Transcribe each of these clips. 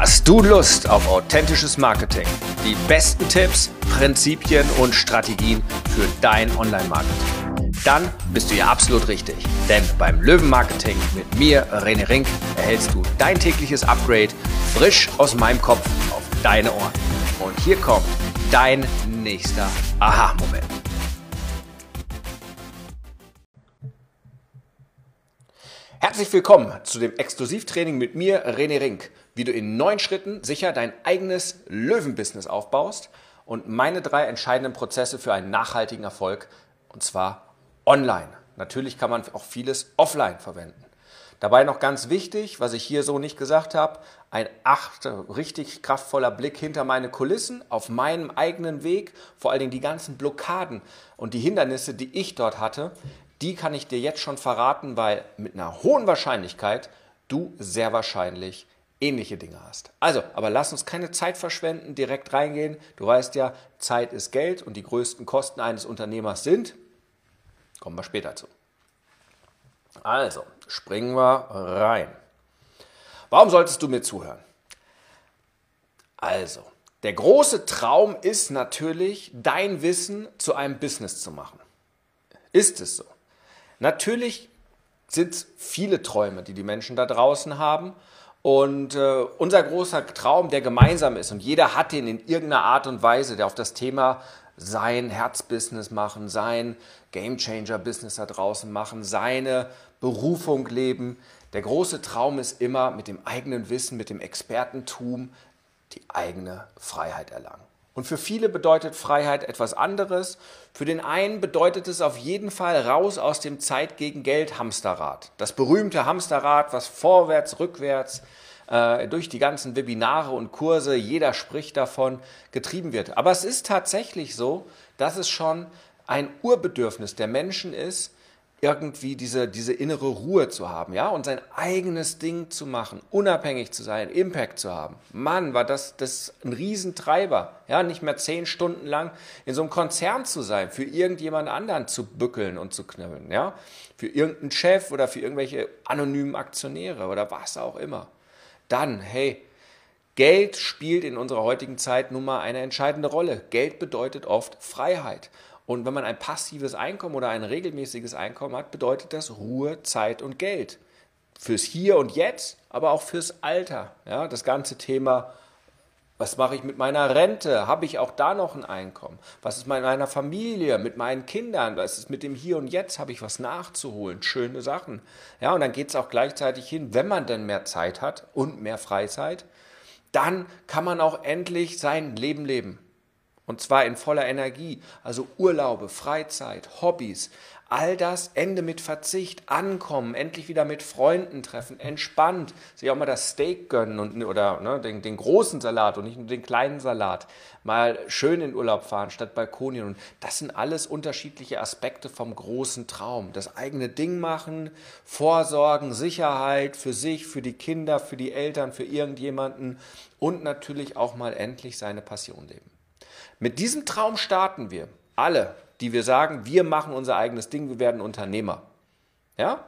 Hast du Lust auf authentisches Marketing? Die besten Tipps, Prinzipien und Strategien für dein Online-Marketing? Dann bist du hier absolut richtig. Denn beim Löwen-Marketing mit mir, René Rink, erhältst du dein tägliches Upgrade frisch aus meinem Kopf auf deine Ohren. Und hier kommt dein nächster Aha-Moment. Herzlich willkommen zu dem Exklusivtraining mit mir, René Rink, wie du in neun Schritten sicher dein eigenes Löwenbusiness aufbaust und meine drei entscheidenden Prozesse für einen nachhaltigen Erfolg, und zwar online. Natürlich kann man auch vieles offline verwenden. Dabei noch ganz wichtig, was ich hier so nicht gesagt habe, ein acht, richtig kraftvoller Blick hinter meine Kulissen, auf meinem eigenen Weg, vor allen Dingen die ganzen Blockaden und die Hindernisse, die ich dort hatte, die kann ich dir jetzt schon verraten, weil mit einer hohen Wahrscheinlichkeit du sehr wahrscheinlich ähnliche Dinge hast. Also, aber lass uns keine Zeit verschwenden, direkt reingehen. Du weißt ja, Zeit ist Geld und die größten Kosten eines Unternehmers sind, kommen wir später zu. Also, springen wir rein. Warum solltest du mir zuhören? Also, der große Traum ist natürlich, dein Wissen zu einem Business zu machen. Ist es so? Natürlich sind es viele Träume, die die Menschen da draußen haben. Und äh, unser großer Traum, der gemeinsam ist, und jeder hat den in irgendeiner Art und Weise, der auf das Thema sein Herzbusiness machen, sein Gamechanger-Business da draußen machen, seine Berufung leben. Der große Traum ist immer, mit dem eigenen Wissen, mit dem Expertentum die eigene Freiheit erlangen. Und für viele bedeutet Freiheit etwas anderes. Für den einen bedeutet es auf jeden Fall raus aus dem Zeit gegen Geld Hamsterrad. Das berühmte Hamsterrad, was vorwärts, rückwärts äh, durch die ganzen Webinare und Kurse, jeder spricht davon, getrieben wird. Aber es ist tatsächlich so, dass es schon ein Urbedürfnis der Menschen ist, irgendwie diese, diese innere Ruhe zu haben, ja, und sein eigenes Ding zu machen, unabhängig zu sein, Impact zu haben. Mann, war das, das ein Riesentreiber, ja, nicht mehr zehn Stunden lang in so einem Konzern zu sein, für irgendjemand anderen zu bückeln und zu knüppeln, ja, für irgendeinen Chef oder für irgendwelche anonymen Aktionäre oder was auch immer. Dann, hey, Geld spielt in unserer heutigen Zeit nun mal eine entscheidende Rolle. Geld bedeutet oft Freiheit. Und wenn man ein passives Einkommen oder ein regelmäßiges Einkommen hat, bedeutet das Ruhe, Zeit und Geld. Fürs Hier und Jetzt, aber auch fürs Alter. Ja, das ganze Thema, was mache ich mit meiner Rente? Habe ich auch da noch ein Einkommen? Was ist mit meiner Familie, mit meinen Kindern? Was ist mit dem Hier und Jetzt? Habe ich was nachzuholen? Schöne Sachen. Ja, und dann geht es auch gleichzeitig hin, wenn man denn mehr Zeit hat und mehr Freizeit, dann kann man auch endlich sein Leben leben. Und zwar in voller Energie. Also Urlaube, Freizeit, Hobbys, all das Ende mit Verzicht, ankommen, endlich wieder mit Freunden treffen, entspannt, sich auch mal das Steak gönnen und, oder ne, den, den, großen Salat und nicht nur den kleinen Salat, mal schön in Urlaub fahren statt Balkonien. Und das sind alles unterschiedliche Aspekte vom großen Traum. Das eigene Ding machen, Vorsorgen, Sicherheit für sich, für die Kinder, für die Eltern, für irgendjemanden und natürlich auch mal endlich seine Passion leben. Mit diesem Traum starten wir. Alle, die wir sagen, wir machen unser eigenes Ding, wir werden Unternehmer. Ja?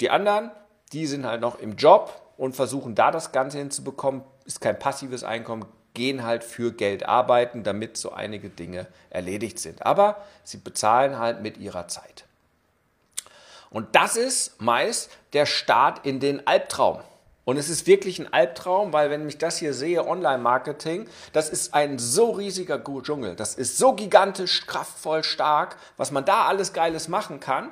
Die anderen, die sind halt noch im Job und versuchen da das Ganze hinzubekommen, ist kein passives Einkommen, gehen halt für Geld arbeiten, damit so einige Dinge erledigt sind. Aber sie bezahlen halt mit ihrer Zeit. Und das ist meist der Start in den Albtraum. Und es ist wirklich ein Albtraum, weil wenn ich das hier sehe, Online-Marketing, das ist ein so riesiger Dschungel, das ist so gigantisch, kraftvoll, stark, was man da alles Geiles machen kann,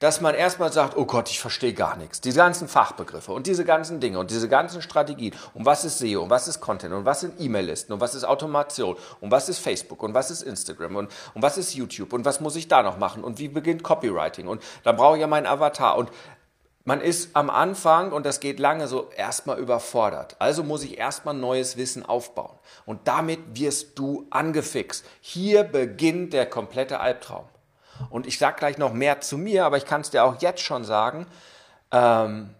dass man erstmal sagt, oh Gott, ich verstehe gar nichts. Diese ganzen Fachbegriffe und diese ganzen Dinge und diese ganzen Strategien. Und was ist SEO und was ist Content? Und was sind E-Mail-Listen? Und was ist Automation? Und was ist Facebook? Und was ist Instagram? Und, und was ist YouTube? Und was muss ich da noch machen? Und wie beginnt Copywriting? Und dann brauche ich ja meinen Avatar. Und man ist am Anfang, und das geht lange so, erstmal überfordert. Also muss ich erstmal neues Wissen aufbauen. Und damit wirst du angefixt. Hier beginnt der komplette Albtraum. Und ich sage gleich noch mehr zu mir, aber ich kann es dir auch jetzt schon sagen. Ähm,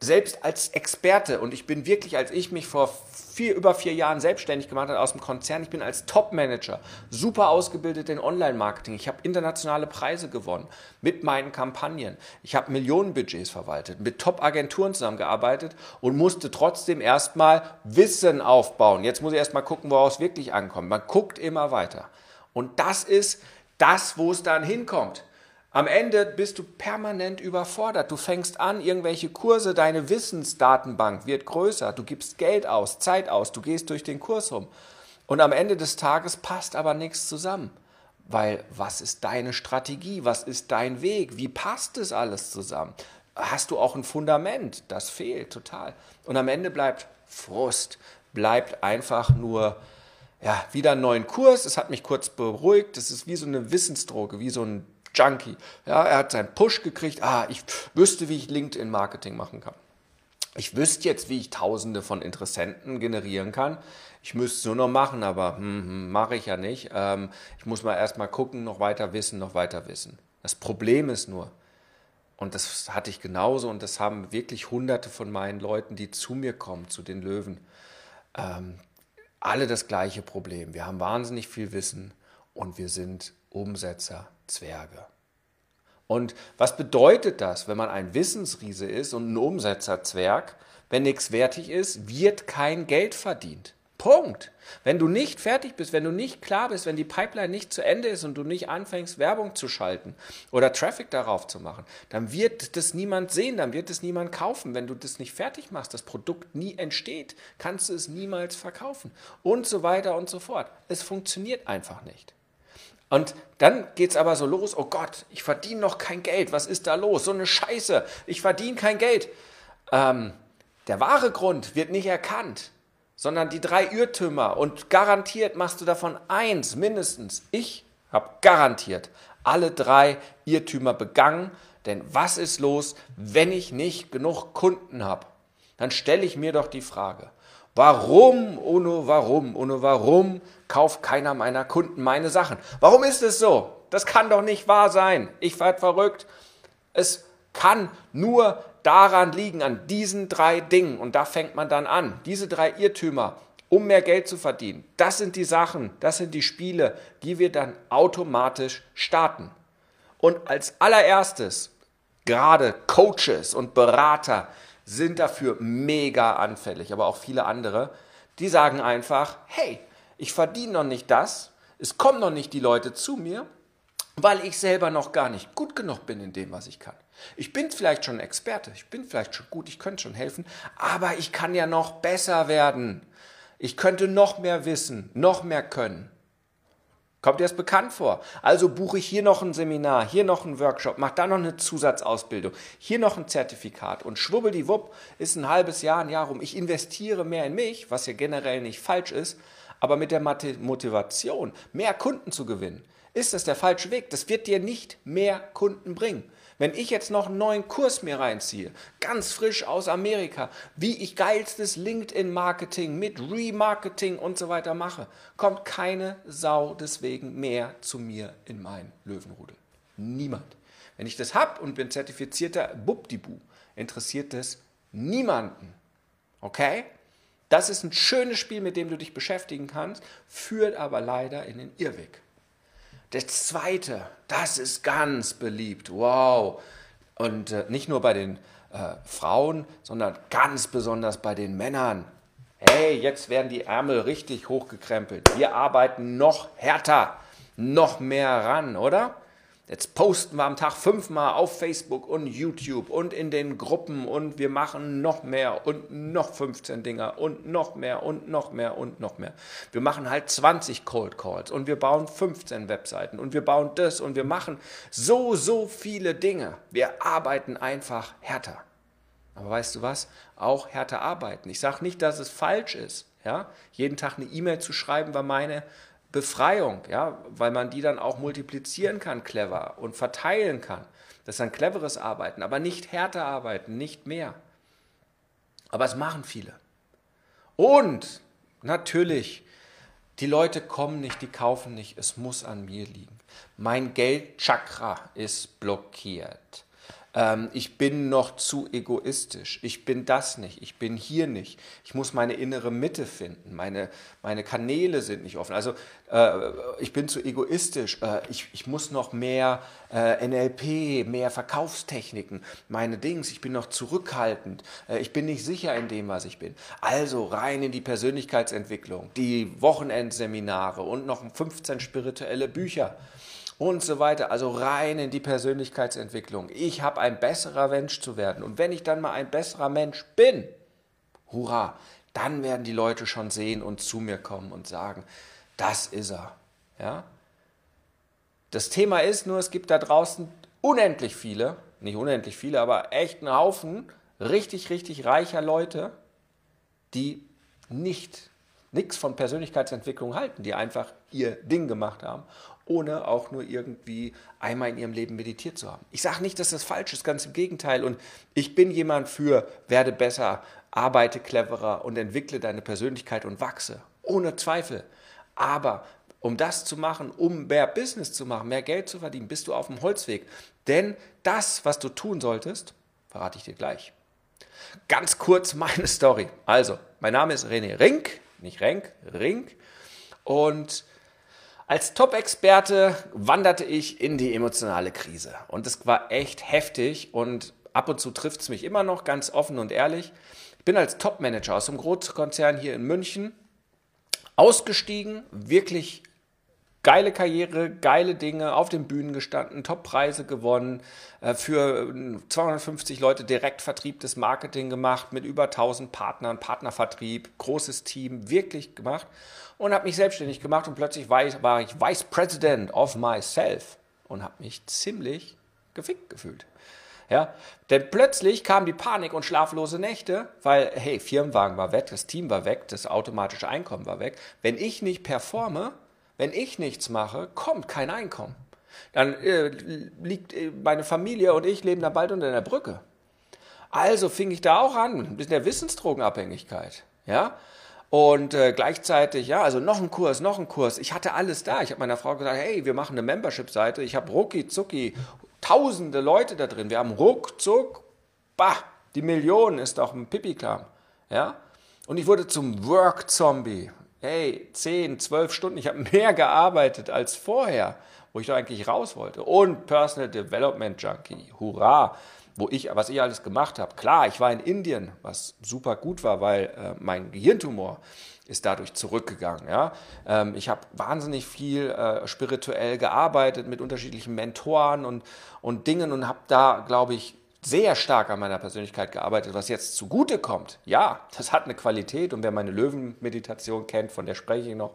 selbst als Experte, und ich bin wirklich, als ich mich vor vier, über vier Jahren selbstständig gemacht habe aus dem Konzern, ich bin als Top-Manager super ausgebildet in Online-Marketing. Ich habe internationale Preise gewonnen mit meinen Kampagnen. Ich habe Millionenbudgets verwaltet, mit Top-Agenturen zusammengearbeitet und musste trotzdem erstmal Wissen aufbauen. Jetzt muss ich erstmal gucken, woraus es wirklich ankommt. Man guckt immer weiter. Und das ist das, wo es dann hinkommt. Am Ende bist du permanent überfordert. Du fängst an, irgendwelche Kurse, deine Wissensdatenbank wird größer, du gibst Geld aus, Zeit aus, du gehst durch den Kurs rum. Und am Ende des Tages passt aber nichts zusammen. Weil was ist deine Strategie? Was ist dein Weg? Wie passt es alles zusammen? Hast du auch ein Fundament? Das fehlt total. Und am Ende bleibt Frust, bleibt einfach nur ja, wieder einen neuen Kurs. Es hat mich kurz beruhigt. Es ist wie so eine Wissensdroge, wie so ein Junkie. Ja, er hat seinen Push gekriegt. Ah, ich wüsste, wie ich LinkedIn-Marketing machen kann. Ich wüsste jetzt, wie ich Tausende von Interessenten generieren kann. Ich müsste es nur noch machen, aber hm, hm, mache ich ja nicht. Ähm, ich muss mal erstmal gucken, noch weiter wissen, noch weiter wissen. Das Problem ist nur, und das hatte ich genauso, und das haben wirklich Hunderte von meinen Leuten, die zu mir kommen, zu den Löwen, ähm, alle das gleiche Problem. Wir haben wahnsinnig viel Wissen und wir sind Umsetzer Zwerge. Und was bedeutet das, wenn man ein Wissensriese ist und ein Umsetzerzwerg? Wenn nichts wertig ist, wird kein Geld verdient. Punkt. Wenn du nicht fertig bist, wenn du nicht klar bist, wenn die Pipeline nicht zu Ende ist und du nicht anfängst, Werbung zu schalten oder Traffic darauf zu machen, dann wird das niemand sehen, dann wird es niemand kaufen. Wenn du das nicht fertig machst, das Produkt nie entsteht, kannst du es niemals verkaufen und so weiter und so fort. Es funktioniert einfach nicht. Und dann geht es aber so los, oh Gott, ich verdiene noch kein Geld, was ist da los? So eine Scheiße, ich verdiene kein Geld. Ähm, der wahre Grund wird nicht erkannt, sondern die drei Irrtümer. Und garantiert machst du davon eins mindestens. Ich habe garantiert alle drei Irrtümer begangen. Denn was ist los, wenn ich nicht genug Kunden habe? Dann stelle ich mir doch die Frage, Warum, Uno, warum, Uno, warum kauft keiner meiner Kunden meine Sachen? Warum ist es so? Das kann doch nicht wahr sein. Ich werde verrückt. Es kann nur daran liegen, an diesen drei Dingen. Und da fängt man dann an. Diese drei Irrtümer, um mehr Geld zu verdienen. Das sind die Sachen, das sind die Spiele, die wir dann automatisch starten. Und als allererstes, gerade Coaches und Berater, sind dafür mega anfällig, aber auch viele andere, die sagen einfach, hey, ich verdiene noch nicht das, es kommen noch nicht die Leute zu mir, weil ich selber noch gar nicht gut genug bin in dem, was ich kann. Ich bin vielleicht schon Experte, ich bin vielleicht schon gut, ich könnte schon helfen, aber ich kann ja noch besser werden. Ich könnte noch mehr wissen, noch mehr können. Kommt dir das bekannt vor? Also buche ich hier noch ein Seminar, hier noch einen Workshop, mache da noch eine Zusatzausbildung, hier noch ein Zertifikat und schwubbeldiwupp ist ein halbes Jahr, ein Jahr rum. Ich investiere mehr in mich, was ja generell nicht falsch ist, aber mit der Motivation, mehr Kunden zu gewinnen, ist das der falsche Weg. Das wird dir nicht mehr Kunden bringen. Wenn ich jetzt noch einen neuen Kurs mir reinziehe, ganz frisch aus Amerika, wie ich geilstes LinkedIn-Marketing mit Remarketing und so weiter mache, kommt keine Sau deswegen mehr zu mir in mein Löwenrudel. Niemand. Wenn ich das habe und bin zertifizierter Bubdibu, interessiert das niemanden. Okay? Das ist ein schönes Spiel, mit dem du dich beschäftigen kannst, führt aber leider in den Irrweg. Das zweite, das ist ganz beliebt. Wow. Und äh, nicht nur bei den äh, Frauen, sondern ganz besonders bei den Männern. Hey, jetzt werden die Ärmel richtig hochgekrempelt. Wir arbeiten noch härter, noch mehr ran, oder? Jetzt posten wir am Tag fünfmal auf Facebook und YouTube und in den Gruppen und wir machen noch mehr und noch 15 Dinger und noch mehr und noch mehr und noch mehr. Wir machen halt 20 Cold Calls und wir bauen 15 Webseiten und wir bauen das und wir machen so, so viele Dinge. Wir arbeiten einfach härter. Aber weißt du was? Auch härter arbeiten. Ich sage nicht, dass es falsch ist. Ja? Jeden Tag eine E-Mail zu schreiben war meine Befreiung, ja, weil man die dann auch multiplizieren kann, clever und verteilen kann. Das ist ein cleveres Arbeiten, aber nicht härter arbeiten, nicht mehr. Aber es machen viele. Und natürlich, die Leute kommen nicht, die kaufen nicht, es muss an mir liegen. Mein Geldchakra ist blockiert. Ähm, ich bin noch zu egoistisch, ich bin das nicht, ich bin hier nicht, ich muss meine innere Mitte finden, meine, meine Kanäle sind nicht offen. Also äh, ich bin zu egoistisch, äh, ich, ich muss noch mehr äh, NLP, mehr Verkaufstechniken, meine Dings, ich bin noch zurückhaltend, äh, ich bin nicht sicher in dem, was ich bin. Also rein in die Persönlichkeitsentwicklung, die Wochenendseminare und noch 15 spirituelle Bücher und so weiter. Also rein in die Persönlichkeitsentwicklung. Ich habe ein besserer Mensch zu werden. Und wenn ich dann mal ein besserer Mensch bin, hurra, dann werden die Leute schon sehen und zu mir kommen und sagen, das ist er. Ja? Das Thema ist nur, es gibt da draußen unendlich viele, nicht unendlich viele, aber echt einen Haufen richtig, richtig reicher Leute, die nicht nichts von Persönlichkeitsentwicklung halten, die einfach ihr Ding gemacht haben ohne auch nur irgendwie einmal in ihrem Leben meditiert zu haben. Ich sage nicht, dass das falsch ist, ganz im Gegenteil. Und ich bin jemand für, werde besser, arbeite cleverer und entwickle deine Persönlichkeit und wachse. Ohne Zweifel. Aber um das zu machen, um mehr Business zu machen, mehr Geld zu verdienen, bist du auf dem Holzweg. Denn das, was du tun solltest, verrate ich dir gleich. Ganz kurz meine Story. Also, mein Name ist René Rink, nicht Renk, Rink. Und als Top-Experte wanderte ich in die emotionale Krise und es war echt heftig und ab und zu trifft es mich immer noch ganz offen und ehrlich. Ich bin als Top-Manager aus einem Großkonzern hier in München ausgestiegen, wirklich geile Karriere, geile Dinge, auf den Bühnen gestanden, Top-Preise gewonnen, äh, für 250 Leute direkt vertriebtes Marketing gemacht, mit über 1000 Partnern, Partnervertrieb, großes Team, wirklich gemacht und habe mich selbstständig gemacht und plötzlich war ich, war ich Vice President of myself und habe mich ziemlich gefickt gefühlt. Ja, denn plötzlich kam die Panik und schlaflose Nächte, weil, hey, Firmenwagen war weg, das Team war weg, das automatische Einkommen war weg. Wenn ich nicht performe, wenn ich nichts mache, kommt kein Einkommen. Dann äh, liegt äh, meine Familie und ich leben da bald unter der Brücke. Also fing ich da auch an, ein bisschen der Wissensdrogenabhängigkeit. Ja? Und äh, gleichzeitig, ja, also noch ein Kurs, noch ein Kurs. Ich hatte alles da. Ich habe meiner Frau gesagt, hey, wir machen eine Membership-Seite. Ich habe rucki zucki tausende Leute da drin. Wir haben ruckzuck, bah, die Million ist doch ein Pipi-Kram. Ja? Und ich wurde zum Work-Zombie hey, 10, 12 Stunden, ich habe mehr gearbeitet als vorher, wo ich doch eigentlich raus wollte. Und Personal Development Junkie, hurra, wo ich, was ich alles gemacht habe. Klar, ich war in Indien, was super gut war, weil äh, mein Gehirntumor ist dadurch zurückgegangen. Ja? Ähm, ich habe wahnsinnig viel äh, spirituell gearbeitet mit unterschiedlichen Mentoren und, und Dingen und habe da, glaube ich, sehr stark an meiner Persönlichkeit gearbeitet, was jetzt zugute kommt. Ja, das hat eine Qualität und wer meine Löwenmeditation kennt, von der spreche ich noch,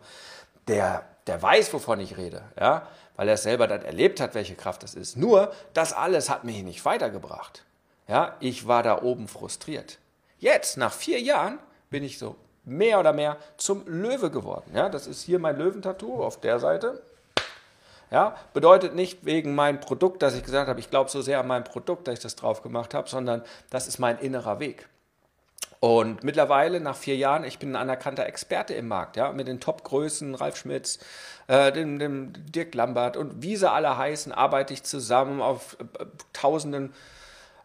der, der weiß, wovon ich rede, ja, weil er selber dann erlebt hat, welche Kraft das ist. Nur, das alles hat mich nicht weitergebracht. Ja, ich war da oben frustriert. Jetzt, nach vier Jahren, bin ich so mehr oder mehr zum Löwe geworden. Ja, das ist hier mein Löwentattoo auf der Seite. Ja, bedeutet nicht wegen meinem Produkt, dass ich gesagt habe, ich glaube so sehr an mein Produkt, dass ich das drauf gemacht habe, sondern das ist mein innerer Weg. Und mittlerweile, nach vier Jahren, ich bin ein anerkannter Experte im Markt, ja, mit den Top-Größen, Ralf Schmitz, äh, dem, dem Dirk Lambert und wie sie alle heißen, arbeite ich zusammen auf äh, Tausenden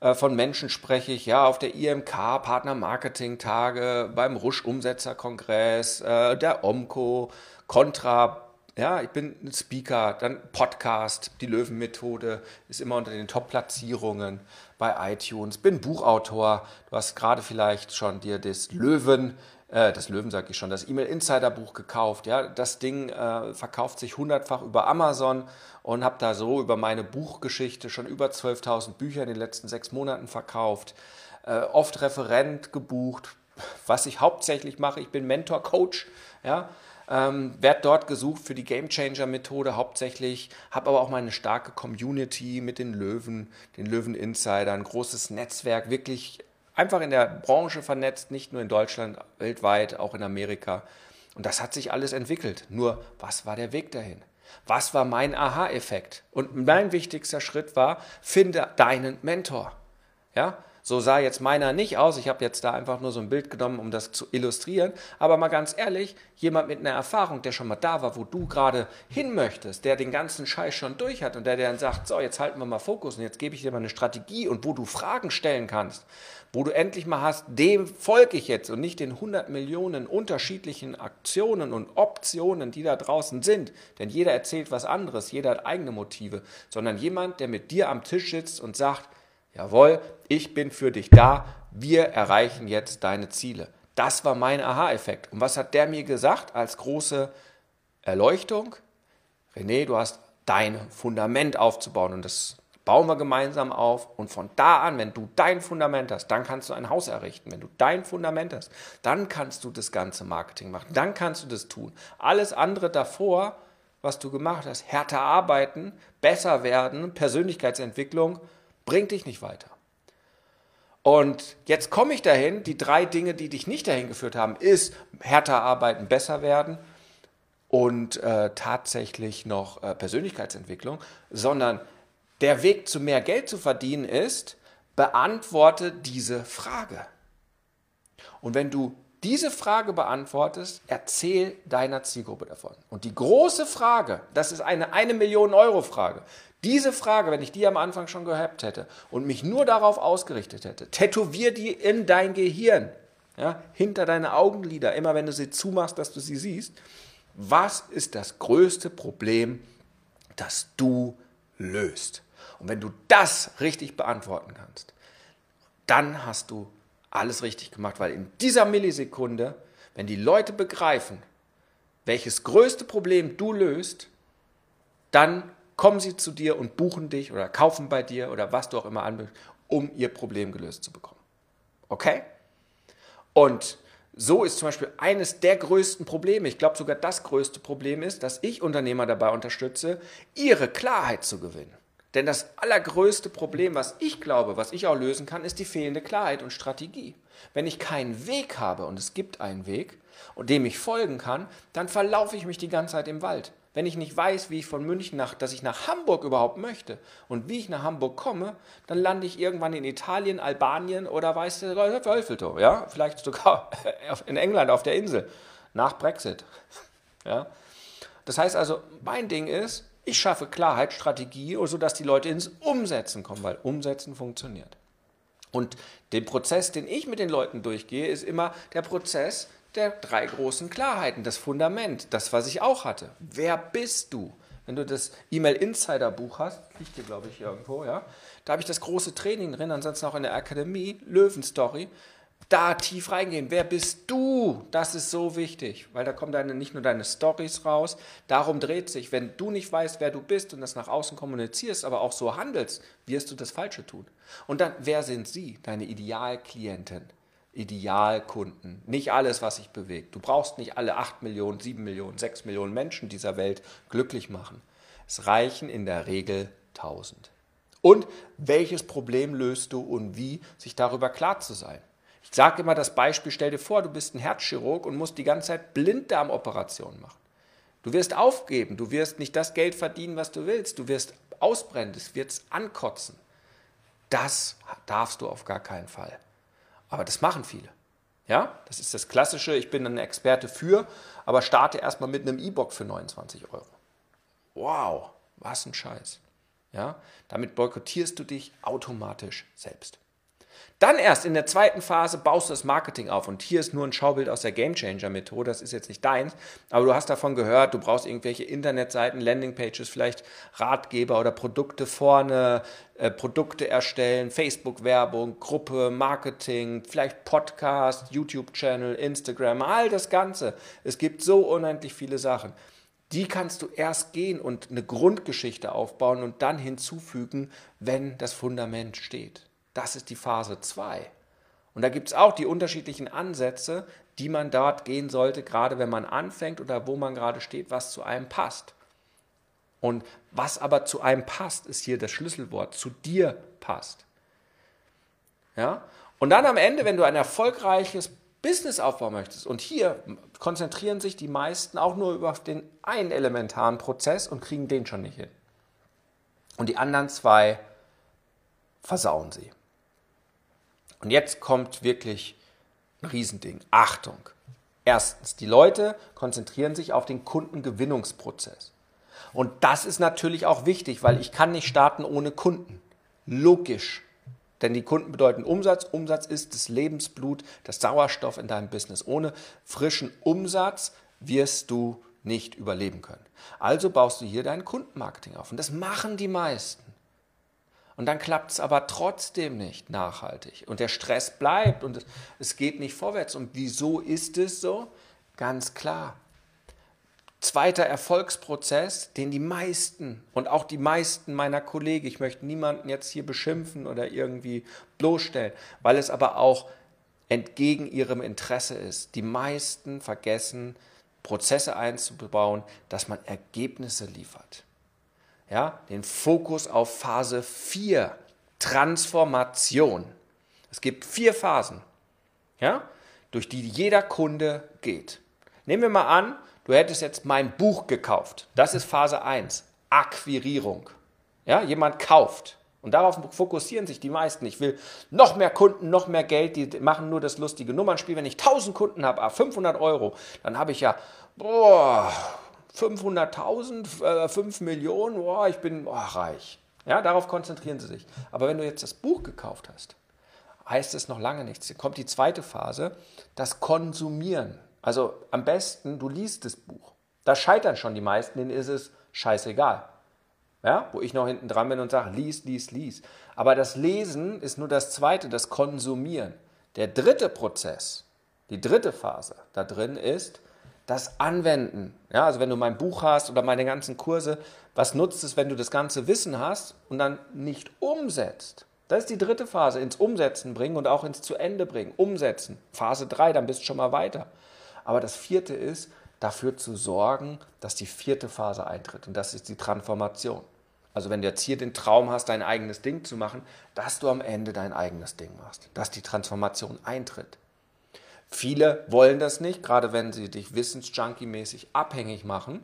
äh, von Menschen spreche ich, ja, auf der IMK, Partner Marketing Tage, beim Rusch Umsetzerkongress, äh, der OMCO, Contra, ja, ich bin ein Speaker, dann Podcast, die Löwenmethode ist immer unter den Top-Platzierungen bei iTunes. Bin Buchautor. Du hast gerade vielleicht schon dir das Löwen, äh, das Löwen sage ich schon, das E-Mail Insider Buch gekauft. Ja, das Ding äh, verkauft sich hundertfach über Amazon und habe da so über meine Buchgeschichte schon über 12.000 Bücher in den letzten sechs Monaten verkauft. Äh, oft Referent gebucht. Was ich hauptsächlich mache, ich bin Mentor, Coach. Ja, ähm, werde dort gesucht für die Game Changer Methode hauptsächlich, habe aber auch mal eine starke Community mit den Löwen, den Löwen Insider, ein großes Netzwerk, wirklich einfach in der Branche vernetzt, nicht nur in Deutschland, weltweit, auch in Amerika. Und das hat sich alles entwickelt. Nur, was war der Weg dahin? Was war mein Aha-Effekt? Und mein wichtigster Schritt war, finde deinen Mentor. Ja, So sah jetzt meiner nicht aus. Ich habe jetzt da einfach nur so ein Bild genommen, um das zu illustrieren. Aber mal ganz ehrlich, jemand mit einer Erfahrung, der schon mal da war, wo du gerade hin möchtest, der den ganzen Scheiß schon durch hat und der dann sagt, so, jetzt halten wir mal Fokus und jetzt gebe ich dir mal eine Strategie und wo du Fragen stellen kannst, wo du endlich mal hast, dem folge ich jetzt und nicht den 100 Millionen unterschiedlichen Aktionen und Optionen, die da draußen sind. Denn jeder erzählt was anderes, jeder hat eigene Motive, sondern jemand, der mit dir am Tisch sitzt und sagt, Jawohl, ich bin für dich da, wir erreichen jetzt deine Ziele. Das war mein Aha-Effekt. Und was hat der mir gesagt als große Erleuchtung? René, du hast dein Fundament aufzubauen und das bauen wir gemeinsam auf. Und von da an, wenn du dein Fundament hast, dann kannst du ein Haus errichten. Wenn du dein Fundament hast, dann kannst du das ganze Marketing machen. Dann kannst du das tun. Alles andere davor, was du gemacht hast, härter arbeiten, besser werden, Persönlichkeitsentwicklung, bringt dich nicht weiter. Und jetzt komme ich dahin, die drei Dinge, die dich nicht dahin geführt haben, ist härter arbeiten, besser werden und äh, tatsächlich noch äh, Persönlichkeitsentwicklung, sondern der Weg zu mehr Geld zu verdienen ist, beantworte diese Frage. Und wenn du diese Frage beantwortest, erzähl deiner Zielgruppe davon. Und die große Frage, das ist eine eine Million Euro Frage, diese Frage, wenn ich die am Anfang schon gehabt hätte und mich nur darauf ausgerichtet hätte, tätowier die in dein Gehirn, ja, hinter deine Augenlider, immer wenn du sie zumachst, dass du sie siehst. Was ist das größte Problem, das du löst? Und wenn du das richtig beantworten kannst, dann hast du alles richtig gemacht, weil in dieser Millisekunde, wenn die Leute begreifen, welches größte Problem du löst, dann kommen sie zu dir und buchen dich oder kaufen bei dir oder was du auch immer anbietest, um ihr Problem gelöst zu bekommen. Okay? Und so ist zum Beispiel eines der größten Probleme, ich glaube sogar das größte Problem ist, dass ich Unternehmer dabei unterstütze, ihre Klarheit zu gewinnen. Denn das allergrößte Problem, was ich glaube, was ich auch lösen kann, ist die fehlende Klarheit und Strategie. Wenn ich keinen Weg habe und es gibt einen Weg, und dem ich folgen kann, dann verlaufe ich mich die ganze Zeit im Wald. Wenn ich nicht weiß, wie ich von München nach, dass ich nach Hamburg überhaupt möchte und wie ich nach Hamburg komme, dann lande ich irgendwann in Italien, Albanien oder weiß der Teufel, ja, vielleicht sogar in England auf der Insel nach Brexit. Ja. Das heißt also, mein Ding ist, ich schaffe Klarheit, Strategie, sodass die Leute ins Umsetzen kommen, weil Umsetzen funktioniert. Und den Prozess, den ich mit den Leuten durchgehe, ist immer der Prozess, der drei großen Klarheiten, das Fundament, das, was ich auch hatte. Wer bist du? Wenn du das E-Mail Insider Buch hast, liegt hier, glaube ich, irgendwo, ja, da habe ich das große Training drin, ansonsten auch in der Akademie, Löwenstory, da tief reingehen. Wer bist du? Das ist so wichtig, weil da kommen deine, nicht nur deine Stories raus. Darum dreht sich, wenn du nicht weißt, wer du bist und das nach außen kommunizierst, aber auch so handelst, wirst du das Falsche tun. Und dann, wer sind sie? Deine Idealklienten. Idealkunden. Nicht alles, was sich bewegt. Du brauchst nicht alle 8 Millionen, 7 Millionen, 6 Millionen Menschen dieser Welt glücklich machen. Es reichen in der Regel 1000. Und welches Problem löst du und wie, sich darüber klar zu sein. Ich sage immer das Beispiel, stell dir vor, du bist ein Herzchirurg und musst die ganze Zeit Blinddarmoperationen machen. Du wirst aufgeben, du wirst nicht das Geld verdienen, was du willst, du wirst ausbrennen, es wird ankotzen. Das darfst du auf gar keinen Fall. Aber das machen viele. Ja, das ist das Klassische, ich bin ein Experte für, aber starte erstmal mit einem E-Book für 29 Euro. Wow, was ein Scheiß. Ja, damit boykottierst du dich automatisch selbst. Dann erst in der zweiten Phase baust du das Marketing auf. Und hier ist nur ein Schaubild aus der Game Changer Methode. Das ist jetzt nicht deins, aber du hast davon gehört, du brauchst irgendwelche Internetseiten, Landingpages, vielleicht Ratgeber oder Produkte vorne, äh, Produkte erstellen, Facebook-Werbung, Gruppe, Marketing, vielleicht Podcast, YouTube-Channel, Instagram, all das Ganze. Es gibt so unendlich viele Sachen. Die kannst du erst gehen und eine Grundgeschichte aufbauen und dann hinzufügen, wenn das Fundament steht. Das ist die Phase 2. Und da gibt es auch die unterschiedlichen Ansätze, die man dort gehen sollte, gerade wenn man anfängt oder wo man gerade steht, was zu einem passt. Und was aber zu einem passt, ist hier das Schlüsselwort, zu dir passt. Ja? Und dann am Ende, wenn du ein erfolgreiches Business aufbauen möchtest, und hier konzentrieren sich die meisten auch nur über den einen elementaren Prozess und kriegen den schon nicht hin. Und die anderen zwei versauen sie. Und jetzt kommt wirklich ein Riesending. Achtung. Erstens, die Leute konzentrieren sich auf den Kundengewinnungsprozess. Und das ist natürlich auch wichtig, weil ich kann nicht starten ohne Kunden. Logisch. Denn die Kunden bedeuten Umsatz. Umsatz ist das Lebensblut, das Sauerstoff in deinem Business. Ohne frischen Umsatz wirst du nicht überleben können. Also baust du hier dein Kundenmarketing auf. Und das machen die meisten. Und dann klappt es aber trotzdem nicht nachhaltig. Und der Stress bleibt und es geht nicht vorwärts. Und wieso ist es so? Ganz klar. Zweiter Erfolgsprozess, den die meisten und auch die meisten meiner Kollegen, ich möchte niemanden jetzt hier beschimpfen oder irgendwie bloßstellen, weil es aber auch entgegen ihrem Interesse ist. Die meisten vergessen, Prozesse einzubauen, dass man Ergebnisse liefert. Ja, den Fokus auf Phase 4, Transformation. Es gibt vier Phasen, ja, durch die jeder Kunde geht. Nehmen wir mal an, du hättest jetzt mein Buch gekauft. Das ist Phase 1, Akquirierung. Ja, jemand kauft. Und darauf fokussieren sich die meisten. Ich will noch mehr Kunden, noch mehr Geld, die machen nur das lustige Nummernspiel. Wenn ich 1000 Kunden habe, 500 Euro, dann habe ich ja boah, 500.000, äh, 5 Millionen, boah, ich bin boah, reich. Ja, darauf konzentrieren sie sich. Aber wenn du jetzt das Buch gekauft hast, heißt es noch lange nichts. Hier kommt die zweite Phase, das Konsumieren. Also am besten, du liest das Buch. Da scheitern schon die meisten, denen ist es scheißegal. Ja, wo ich noch hinten dran bin und sage, lies, lies, lies. Aber das Lesen ist nur das zweite, das Konsumieren. Der dritte Prozess, die dritte Phase da drin ist das Anwenden. Ja, also wenn du mein Buch hast oder meine ganzen Kurse, was nutzt es, wenn du das ganze Wissen hast und dann nicht umsetzt? Das ist die dritte Phase, ins Umsetzen bringen und auch ins zu Ende bringen. Umsetzen. Phase 3, dann bist du schon mal weiter. Aber das vierte ist, dafür zu sorgen, dass die vierte Phase eintritt. Und das ist die Transformation. Also wenn du jetzt hier den Traum hast, dein eigenes Ding zu machen, dass du am Ende dein eigenes Ding machst. Dass die Transformation eintritt. Viele wollen das nicht, gerade wenn sie dich wissensjunkie-mäßig abhängig machen.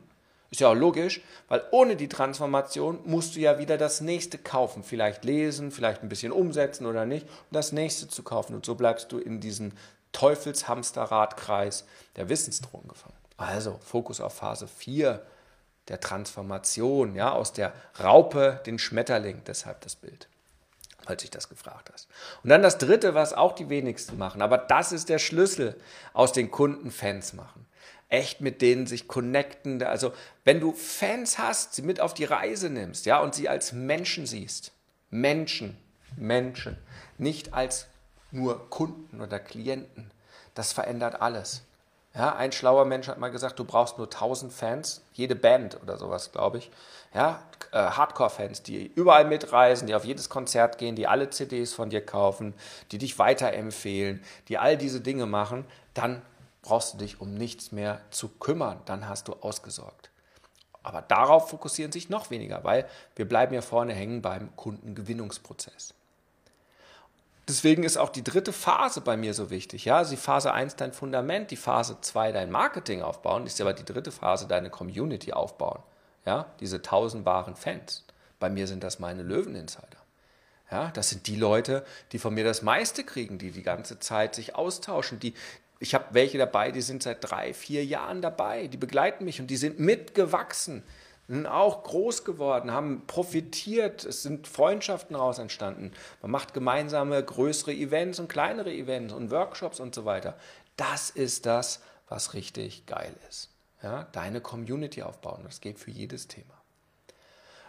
Ist ja auch logisch, weil ohne die Transformation musst du ja wieder das nächste kaufen. Vielleicht lesen, vielleicht ein bisschen umsetzen oder nicht, um das nächste zu kaufen. Und so bleibst du in diesem Teufelshamsterradkreis der Wissensdrohung gefangen. Also Fokus auf Phase 4 der Transformation, ja, aus der Raupe den Schmetterling, deshalb das Bild, falls ich das gefragt hast. Und dann das dritte, was auch die wenigsten machen, aber das ist der Schlüssel, aus den Kunden Fans machen. Echt mit denen sich connecten. Also, wenn du Fans hast, sie mit auf die Reise nimmst, ja, und sie als Menschen siehst. Menschen, Menschen, nicht als nur Kunden oder Klienten. Das verändert alles. Ja, ein schlauer Mensch hat mal gesagt, du brauchst nur 1000 Fans, jede Band oder sowas, glaube ich. Ja, äh, Hardcore-Fans, die überall mitreisen, die auf jedes Konzert gehen, die alle CDs von dir kaufen, die dich weiterempfehlen, die all diese Dinge machen, dann brauchst du dich um nichts mehr zu kümmern. Dann hast du ausgesorgt. Aber darauf fokussieren sich noch weniger, weil wir bleiben ja vorne hängen beim Kundengewinnungsprozess. Deswegen ist auch die dritte Phase bei mir so wichtig. Ja, also die Phase 1 dein Fundament, die Phase 2 dein Marketing aufbauen, ist aber die dritte Phase deine Community aufbauen. Ja, diese tausend wahren Fans. Bei mir sind das meine Löwen-Insider. Ja, das sind die Leute, die von mir das meiste kriegen, die die ganze Zeit sich austauschen. Die, ich habe welche dabei, die sind seit drei, vier Jahren dabei, die begleiten mich und die sind mitgewachsen sind auch groß geworden, haben profitiert, es sind Freundschaften daraus entstanden. Man macht gemeinsame größere Events und kleinere Events und Workshops und so weiter. Das ist das, was richtig geil ist. Ja, deine Community aufbauen, das geht für jedes Thema.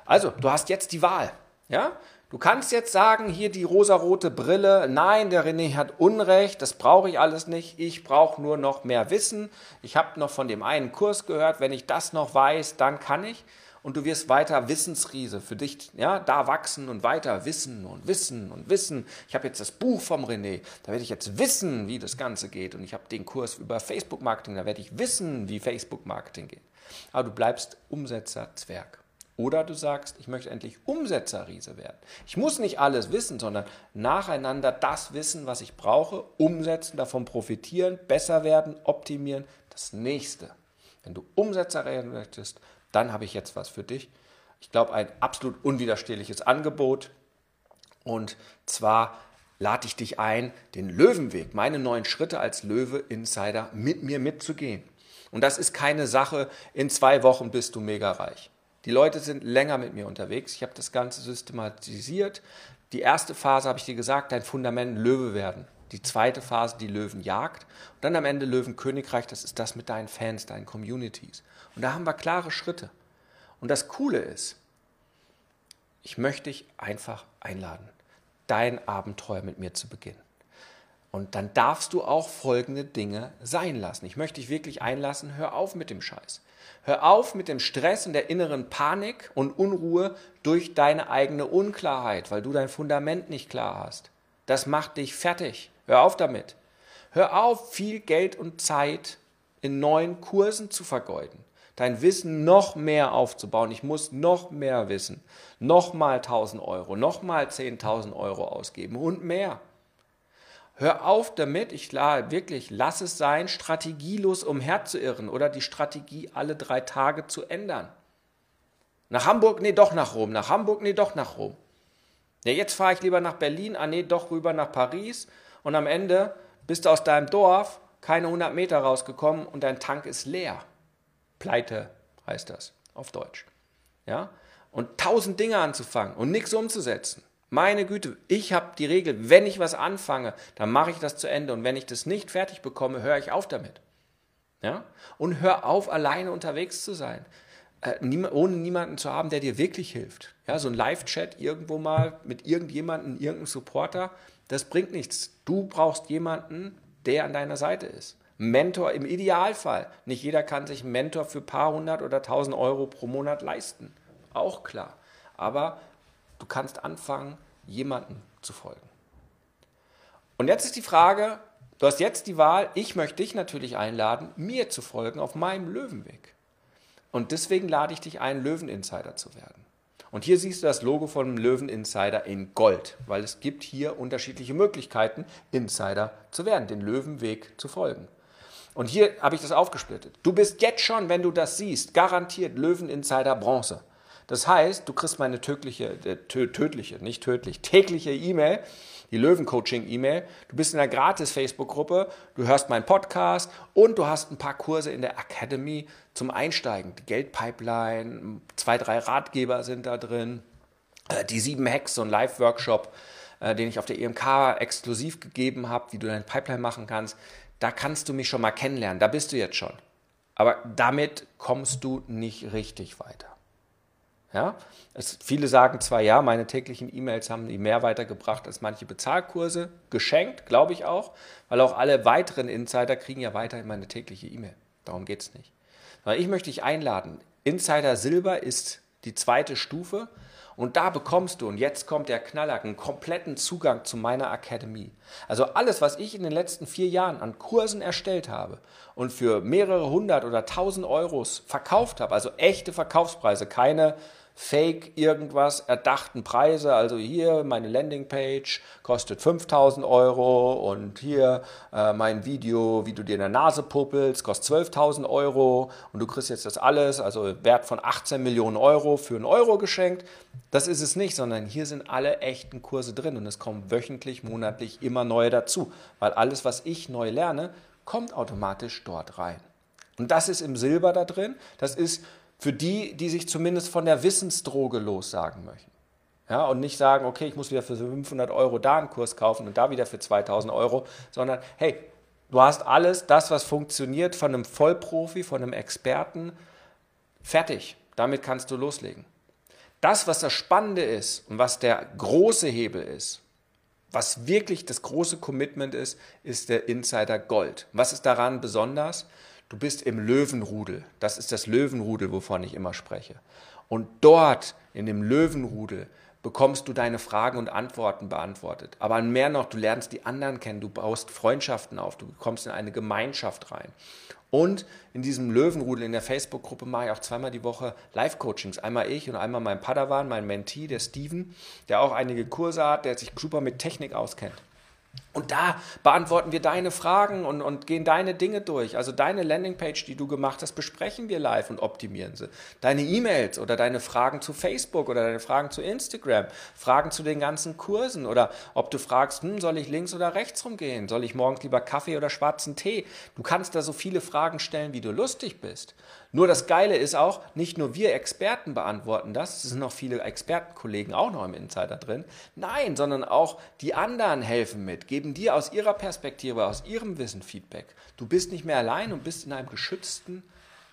Also, du hast jetzt die Wahl. Ja? Du kannst jetzt sagen, hier die rosarote Brille, nein, der René hat Unrecht, das brauche ich alles nicht, ich brauche nur noch mehr Wissen. Ich habe noch von dem einen Kurs gehört, wenn ich das noch weiß, dann kann ich. Und du wirst weiter Wissensriese für dich, ja, da wachsen und weiter wissen und wissen und wissen. Ich habe jetzt das Buch vom René, da werde ich jetzt wissen, wie das Ganze geht. Und ich habe den Kurs über Facebook-Marketing, da werde ich wissen, wie Facebook-Marketing geht. Aber du bleibst Umsetzer-Zwerg. Oder du sagst, ich möchte endlich Umsetzerriese werden. Ich muss nicht alles wissen, sondern nacheinander das Wissen, was ich brauche, umsetzen, davon profitieren, besser werden, optimieren. Das nächste. Wenn du Umsetzer werden möchtest, dann habe ich jetzt was für dich. Ich glaube, ein absolut unwiderstehliches Angebot. Und zwar lade ich dich ein, den Löwenweg, meine neuen Schritte als Löwe-Insider mit mir mitzugehen. Und das ist keine Sache, in zwei Wochen bist du mega reich. Die Leute sind länger mit mir unterwegs. Ich habe das Ganze systematisiert. Die erste Phase habe ich dir gesagt, dein Fundament Löwe werden. Die zweite Phase, die Löwenjagd. Und dann am Ende Löwenkönigreich, das ist das mit deinen Fans, deinen Communities. Und da haben wir klare Schritte. Und das Coole ist, ich möchte dich einfach einladen, dein Abenteuer mit mir zu beginnen. Und dann darfst du auch folgende Dinge sein lassen. Ich möchte dich wirklich einlassen, hör auf mit dem Scheiß. Hör auf mit dem Stress und der inneren Panik und Unruhe durch deine eigene Unklarheit, weil du dein Fundament nicht klar hast. Das macht dich fertig. Hör auf damit. Hör auf, viel Geld und Zeit in neuen Kursen zu vergeuden. Dein Wissen noch mehr aufzubauen. Ich muss noch mehr wissen. Nochmal 1000 Euro, nochmal 10.000 Euro ausgeben und mehr. Hör auf damit, ich klar, wirklich, lass es sein, strategielos umherzuirren oder die Strategie alle drei Tage zu ändern. Nach Hamburg, nee, doch nach Rom. Nach Hamburg, nee, doch nach Rom. Ja, jetzt fahre ich lieber nach Berlin, ah nee, doch rüber nach Paris und am Ende bist du aus deinem Dorf keine 100 Meter rausgekommen und dein Tank ist leer. Pleite heißt das auf Deutsch. Ja? Und tausend Dinge anzufangen und nichts umzusetzen. Meine Güte, ich habe die Regel, wenn ich was anfange, dann mache ich das zu Ende und wenn ich das nicht fertig bekomme, höre ich auf damit. Ja? Und hör auf, alleine unterwegs zu sein, äh, ohne niemanden zu haben, der dir wirklich hilft. Ja, so ein Live-Chat irgendwo mal mit irgendjemandem, irgendeinem Supporter, das bringt nichts. Du brauchst jemanden, der an deiner Seite ist. Mentor im Idealfall. Nicht jeder kann sich einen Mentor für ein paar hundert oder tausend Euro pro Monat leisten. Auch klar. Aber Du kannst anfangen, jemanden zu folgen. Und jetzt ist die Frage, du hast jetzt die Wahl, ich möchte dich natürlich einladen, mir zu folgen auf meinem Löwenweg. Und deswegen lade ich dich ein, Löweninsider zu werden. Und hier siehst du das Logo von Löweninsider in Gold, weil es gibt hier unterschiedliche Möglichkeiten, Insider zu werden, den Löwenweg zu folgen. Und hier habe ich das aufgesplittet. Du bist jetzt schon, wenn du das siehst, garantiert Löweninsider Bronze. Das heißt, du kriegst meine tödliche, äh, tödliche, nicht tödlich, tägliche E-Mail, die Löwencoaching-E-Mail. Du bist in der Gratis-Facebook-Gruppe, du hörst meinen Podcast und du hast ein paar Kurse in der Academy zum Einsteigen. Die Geldpipeline, zwei, drei Ratgeber sind da drin, äh, die sieben Hacks, so ein Live-Workshop, äh, den ich auf der EMK exklusiv gegeben habe, wie du deine Pipeline machen kannst. Da kannst du mich schon mal kennenlernen, da bist du jetzt schon. Aber damit kommst du nicht richtig weiter. Ja? Es, viele sagen zwar, ja, meine täglichen E-Mails haben die mehr weitergebracht als manche Bezahlkurse. Geschenkt, glaube ich auch, weil auch alle weiteren Insider kriegen ja weiterhin meine tägliche E-Mail. Darum geht es nicht. Aber ich möchte dich einladen. Insider Silber ist die zweite Stufe. Und da bekommst du, und jetzt kommt der Knaller, einen kompletten Zugang zu meiner Academy. Also alles, was ich in den letzten vier Jahren an Kursen erstellt habe und für mehrere hundert oder tausend Euros verkauft habe, also echte Verkaufspreise, keine Fake irgendwas erdachten Preise. Also hier meine Landingpage kostet 5000 Euro und hier äh, mein Video, wie du dir in der Nase puppelst, kostet 12.000 Euro und du kriegst jetzt das alles, also Wert von 18 Millionen Euro für einen Euro geschenkt. Das ist es nicht, sondern hier sind alle echten Kurse drin und es kommen wöchentlich, monatlich immer neue dazu, weil alles, was ich neu lerne, kommt automatisch dort rein. Und das ist im Silber da drin. Das ist für die, die sich zumindest von der Wissensdroge lossagen möchten. Ja, und nicht sagen, okay, ich muss wieder für 500 Euro da einen Kurs kaufen und da wieder für 2000 Euro, sondern hey, du hast alles, das, was funktioniert, von einem Vollprofi, von einem Experten, fertig. Damit kannst du loslegen. Das, was das Spannende ist und was der große Hebel ist, was wirklich das große Commitment ist, ist der Insider Gold. Was ist daran besonders? Du bist im Löwenrudel. Das ist das Löwenrudel, wovon ich immer spreche. Und dort, in dem Löwenrudel, bekommst du deine Fragen und Antworten beantwortet. Aber mehr noch, du lernst die anderen kennen, du baust Freundschaften auf, du kommst in eine Gemeinschaft rein. Und in diesem Löwenrudel in der Facebook-Gruppe mache ich auch zweimal die Woche Live-Coachings. Einmal ich und einmal mein Padawan, mein Mentee, der Steven, der auch einige Kurse hat, der sich super mit Technik auskennt. Und da beantworten wir deine Fragen und, und gehen deine Dinge durch. Also deine Landingpage, die du gemacht hast, besprechen wir live und optimieren sie. Deine E-Mails oder deine Fragen zu Facebook oder deine Fragen zu Instagram, Fragen zu den ganzen Kursen oder ob du fragst, hm, soll ich links oder rechts rumgehen? Soll ich morgens lieber Kaffee oder schwarzen Tee? Du kannst da so viele Fragen stellen, wie du lustig bist. Nur das Geile ist auch, nicht nur wir Experten beantworten das, es sind noch viele Expertenkollegen auch noch im Insider drin. Nein, sondern auch die anderen helfen mit, geben dir aus ihrer Perspektive, aus ihrem Wissen Feedback. Du bist nicht mehr allein und bist in einem geschützten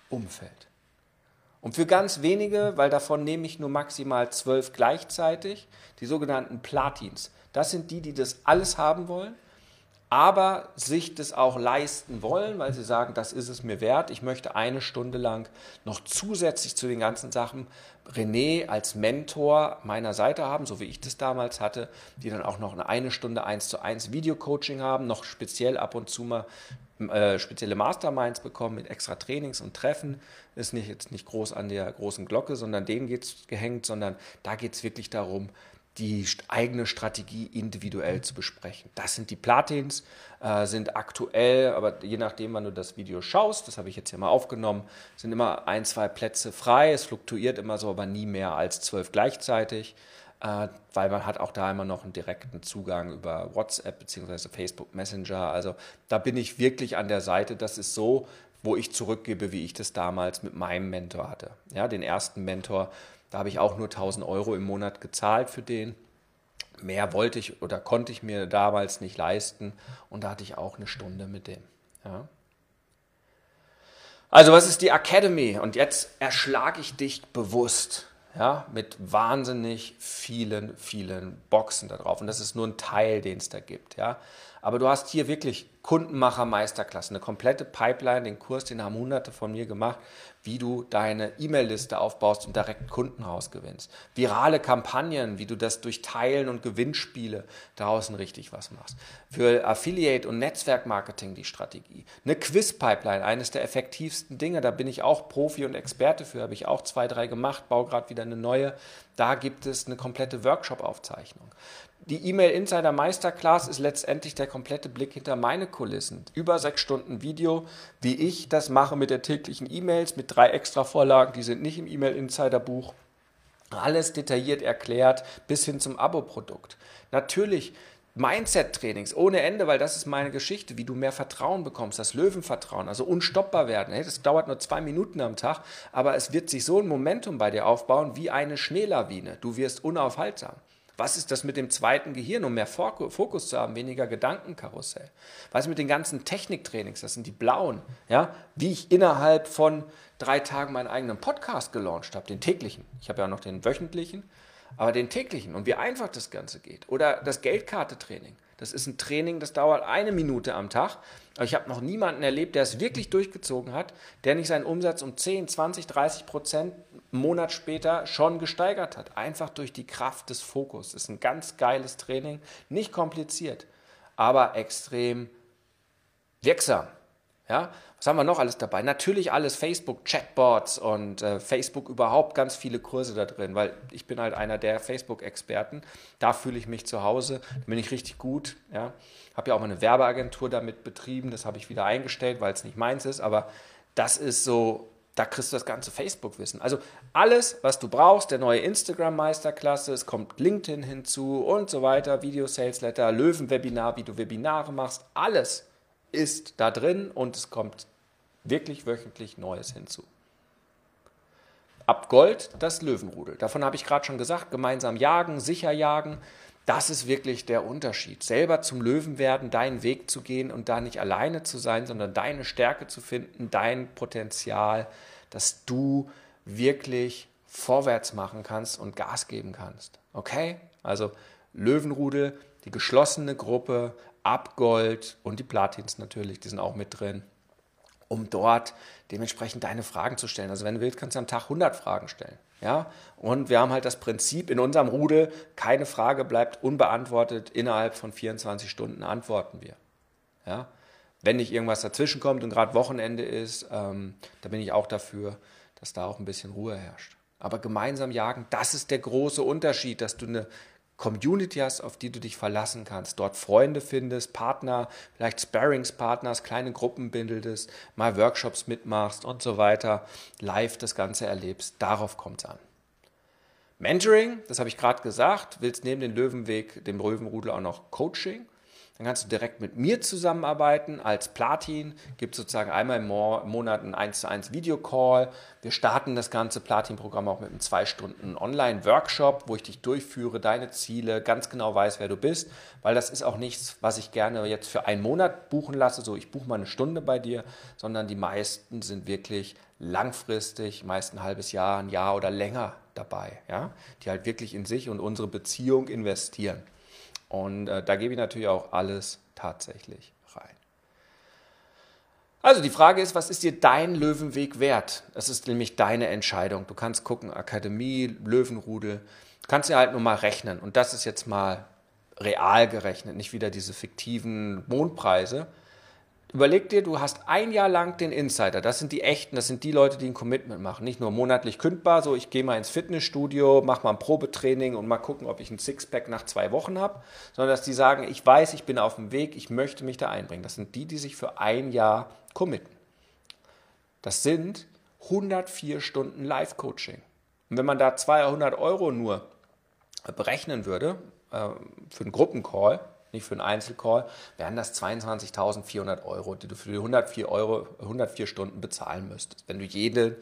Umfeld. Und für ganz wenige, weil davon nehme ich nur maximal zwölf gleichzeitig, die sogenannten Platins. Das sind die, die das alles haben wollen aber sich das auch leisten wollen, weil sie sagen, das ist es mir wert. Ich möchte eine Stunde lang noch zusätzlich zu den ganzen Sachen René als Mentor meiner Seite haben, so wie ich das damals hatte, die dann auch noch eine Stunde eins zu eins Videocoaching haben, noch speziell ab und zu mal äh, spezielle Masterminds bekommen mit extra Trainings und Treffen. Ist nicht jetzt nicht groß an der großen Glocke, sondern geht es gehängt, sondern da geht es wirklich darum, die eigene Strategie individuell zu besprechen. Das sind die Platins, äh, sind aktuell, aber je nachdem, wann du das Video schaust, das habe ich jetzt hier mal aufgenommen, sind immer ein, zwei Plätze frei. Es fluktuiert immer so, aber nie mehr als zwölf gleichzeitig, äh, weil man hat auch da immer noch einen direkten Zugang über WhatsApp bzw. Facebook Messenger. Also da bin ich wirklich an der Seite. Das ist so, wo ich zurückgebe, wie ich das damals mit meinem Mentor hatte. Ja, den ersten Mentor da habe ich auch nur 1000 Euro im Monat gezahlt für den. Mehr wollte ich oder konnte ich mir damals nicht leisten. Und da hatte ich auch eine Stunde mit dem. Ja. Also was ist die Academy? Und jetzt erschlage ich dich bewusst ja, mit wahnsinnig vielen, vielen Boxen da drauf. Und das ist nur ein Teil, den es da gibt. Ja. Aber du hast hier wirklich Kundenmacher Meisterklasse, eine komplette Pipeline, den Kurs, den haben hunderte von mir gemacht, wie du deine E-Mail-Liste aufbaust und direkt Kunden rausgewinnst. Virale Kampagnen, wie du das durch Teilen und Gewinnspiele draußen richtig was machst. Für Affiliate und Netzwerkmarketing die Strategie. Eine Quiz-Pipeline, eines der effektivsten Dinge, da bin ich auch Profi und Experte für, habe ich auch zwei, drei gemacht, baue gerade wieder eine neue. Da gibt es eine komplette Workshop-Aufzeichnung. Die E-Mail Insider Meisterclass ist letztendlich der komplette Blick hinter meine Kulissen. Über sechs Stunden Video, wie ich das mache mit der täglichen E-Mails, mit drei extra Vorlagen, die sind nicht im E-Mail Insider Buch. Alles detailliert erklärt bis hin zum Abo-Produkt. Natürlich Mindset-Trainings ohne Ende, weil das ist meine Geschichte, wie du mehr Vertrauen bekommst, das Löwenvertrauen, also unstoppbar werden. Das dauert nur zwei Minuten am Tag, aber es wird sich so ein Momentum bei dir aufbauen wie eine Schneelawine. Du wirst unaufhaltsam. Was ist das mit dem zweiten Gehirn, um mehr Fokus zu haben, weniger Gedankenkarussell? Was ist mit den ganzen Techniktrainings, das sind die blauen, ja? wie ich innerhalb von drei Tagen meinen eigenen Podcast gelauncht habe, den täglichen. Ich habe ja noch den wöchentlichen, aber den täglichen und wie einfach das Ganze geht. Oder das Geldkarte-Training. Das ist ein Training, das dauert eine Minute am Tag. Aber ich habe noch niemanden erlebt, der es wirklich durchgezogen hat, der nicht seinen Umsatz um 10, 20, 30 Prozent Monat später schon gesteigert hat. Einfach durch die Kraft des Fokus. Das ist ein ganz geiles Training. Nicht kompliziert, aber extrem wirksam. Ja? Was haben wir noch alles dabei? Natürlich alles Facebook, Chatbots und äh, Facebook überhaupt ganz viele Kurse da drin, weil ich bin halt einer der Facebook-Experten. Da fühle ich mich zu Hause, da bin ich richtig gut. Ja? Habe ja auch mal eine Werbeagentur damit betrieben, das habe ich wieder eingestellt, weil es nicht meins ist, aber das ist so, da kriegst du das ganze Facebook-Wissen. Also alles, was du brauchst, der neue Instagram-Meisterklasse, es kommt LinkedIn hinzu und so weiter, Video-Sales-Letter, Löwen-Webinar, wie du Webinare machst, alles ist da drin und es kommt wirklich wöchentlich Neues hinzu. Ab Gold das Löwenrudel. Davon habe ich gerade schon gesagt, gemeinsam jagen, sicher jagen. Das ist wirklich der Unterschied. Selber zum Löwen werden, deinen Weg zu gehen und da nicht alleine zu sein, sondern deine Stärke zu finden, dein Potenzial, dass du wirklich vorwärts machen kannst und Gas geben kannst. Okay? Also Löwenrudel, die geschlossene Gruppe, Abgold und die Platins natürlich, die sind auch mit drin um dort dementsprechend deine Fragen zu stellen. Also wenn du willst, kannst du am Tag 100 Fragen stellen. Ja? Und wir haben halt das Prinzip in unserem Rudel, keine Frage bleibt unbeantwortet, innerhalb von 24 Stunden antworten wir. Ja? Wenn nicht irgendwas dazwischen kommt und gerade Wochenende ist, ähm, da bin ich auch dafür, dass da auch ein bisschen Ruhe herrscht. Aber gemeinsam jagen, das ist der große Unterschied, dass du eine Community hast, auf die du dich verlassen kannst, dort Freunde findest, Partner, vielleicht Sparringspartners, kleine Gruppen bildest, mal Workshops mitmachst und so weiter, live das Ganze erlebst. Darauf kommt es an. Mentoring, das habe ich gerade gesagt, willst neben dem Löwenweg, dem Löwenrudel auch noch Coaching. Dann kannst du direkt mit mir zusammenarbeiten als Platin. Gibt sozusagen einmal im Monat einen 1 zu 1 Videocall. Wir starten das ganze Platin-Programm auch mit einem zwei Stunden Online-Workshop, wo ich dich durchführe, deine Ziele, ganz genau weiß, wer du bist. Weil das ist auch nichts, was ich gerne jetzt für einen Monat buchen lasse. So, ich buche mal eine Stunde bei dir, sondern die meisten sind wirklich langfristig, meist ein halbes Jahr, ein Jahr oder länger dabei, ja? die halt wirklich in sich und unsere Beziehung investieren. Und äh, da gebe ich natürlich auch alles tatsächlich rein. Also die Frage ist, was ist dir dein Löwenweg wert? Das ist nämlich deine Entscheidung. Du kannst gucken, Akademie, Löwenrudel, du kannst ja halt nur mal rechnen. Und das ist jetzt mal real gerechnet, nicht wieder diese fiktiven Mondpreise, Überleg dir, du hast ein Jahr lang den Insider. Das sind die echten, das sind die Leute, die ein Commitment machen. Nicht nur monatlich kündbar, so ich gehe mal ins Fitnessstudio, mache mal ein Probetraining und mal gucken, ob ich ein Sixpack nach zwei Wochen habe, sondern dass die sagen, ich weiß, ich bin auf dem Weg, ich möchte mich da einbringen. Das sind die, die sich für ein Jahr committen. Das sind 104 Stunden Live-Coaching. Und wenn man da 200 Euro nur berechnen würde äh, für einen Gruppencall, nicht für einen Einzelcall, wären das 22.400 Euro, die du für die 104, Euro, 104 Stunden bezahlen müsstest, wenn du jede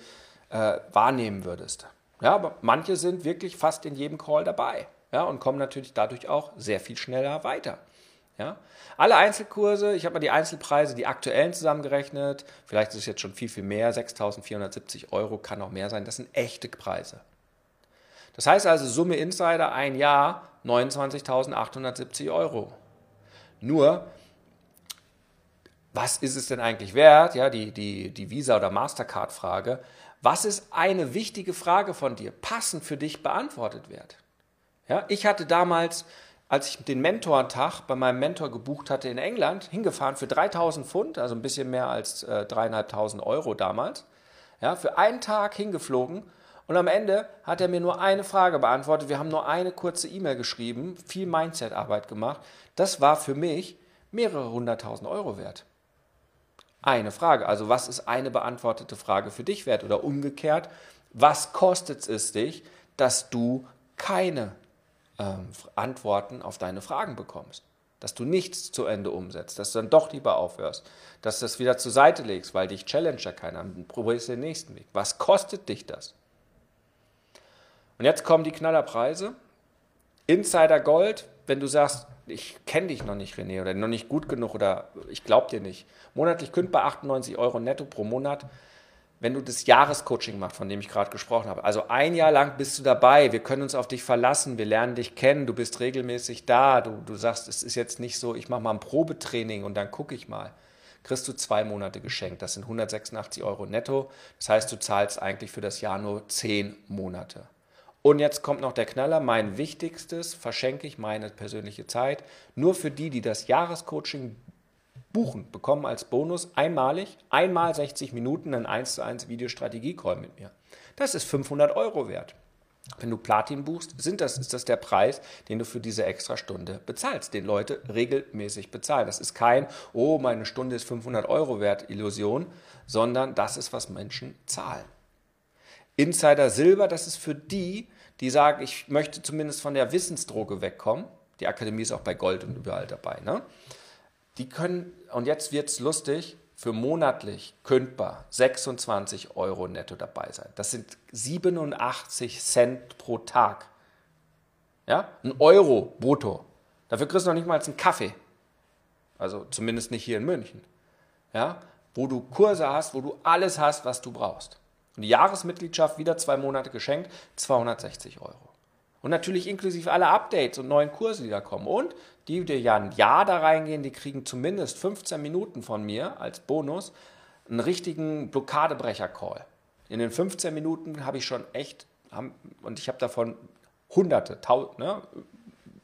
äh, wahrnehmen würdest. Ja, aber manche sind wirklich fast in jedem Call dabei ja, und kommen natürlich dadurch auch sehr viel schneller weiter. Ja? Alle Einzelkurse, ich habe mal die Einzelpreise, die aktuellen zusammengerechnet, vielleicht ist es jetzt schon viel, viel mehr, 6.470 Euro, kann auch mehr sein, das sind echte Preise. Das heißt also Summe Insider ein Jahr 29.870 Euro. Nur, was ist es denn eigentlich wert? Ja, die, die, die Visa- oder Mastercard-Frage. Was ist eine wichtige Frage von dir, passend für dich beantwortet wird? Ja, ich hatte damals, als ich den Mentortag bei meinem Mentor gebucht hatte in England, hingefahren für 3000 Pfund, also ein bisschen mehr als äh, 3.500 Euro damals. Ja, für einen Tag hingeflogen und am Ende hat er mir nur eine Frage beantwortet. Wir haben nur eine kurze E-Mail geschrieben, viel Mindset-Arbeit gemacht. Das war für mich mehrere hunderttausend Euro wert. Eine Frage. Also was ist eine beantwortete Frage für dich wert? Oder umgekehrt, was kostet es dich, dass du keine ähm, Antworten auf deine Fragen bekommst? Dass du nichts zu Ende umsetzt, dass du dann doch lieber aufhörst, dass du das wieder zur Seite legst, weil dich Challenger keiner, dann probierst den nächsten Weg. Was kostet dich das? Und jetzt kommen die Knallerpreise. Insider Gold, wenn du sagst, ich kenne dich noch nicht, René, oder noch nicht gut genug oder ich glaube dir nicht. Monatlich kündbar 98 Euro netto pro Monat, wenn du das Jahrescoaching machst, von dem ich gerade gesprochen habe. Also ein Jahr lang bist du dabei, wir können uns auf dich verlassen, wir lernen dich kennen, du bist regelmäßig da, du, du sagst, es ist jetzt nicht so, ich mache mal ein Probetraining und dann gucke ich mal. Kriegst du zwei Monate geschenkt, das sind 186 Euro netto. Das heißt, du zahlst eigentlich für das Jahr nur zehn Monate. Und jetzt kommt noch der Knaller, mein wichtigstes, verschenke ich meine persönliche Zeit. Nur für die, die das Jahrescoaching buchen, bekommen als Bonus einmalig, einmal 60 Minuten ein 1 zu 1 Videostrategie-Call mit mir. Das ist 500 Euro wert. Wenn du Platin buchst, sind das, ist das der Preis, den du für diese extra Stunde bezahlst, den Leute regelmäßig bezahlen. Das ist kein, oh, meine Stunde ist 500 Euro wert, Illusion, sondern das ist, was Menschen zahlen. Insider Silber, das ist für die, die sagen, ich möchte zumindest von der Wissensdroge wegkommen. Die Akademie ist auch bei Gold und überall dabei. Ne? Die können, und jetzt wird es lustig, für monatlich kündbar 26 Euro netto dabei sein. Das sind 87 Cent pro Tag. Ja? Ein Euro brutto. Dafür kriegst du noch nicht mal einen Kaffee. Also zumindest nicht hier in München. Ja? Wo du Kurse hast, wo du alles hast, was du brauchst. Und die Jahresmitgliedschaft wieder zwei Monate geschenkt, 260 Euro. Und natürlich inklusive aller Updates und neuen Kurse, die da kommen. Und die, die ja ein Jahr da reingehen, die kriegen zumindest 15 Minuten von mir als Bonus einen richtigen Blockadebrecher-Call. In den 15 Minuten habe ich schon echt, und ich habe davon hunderte, tausend, ne,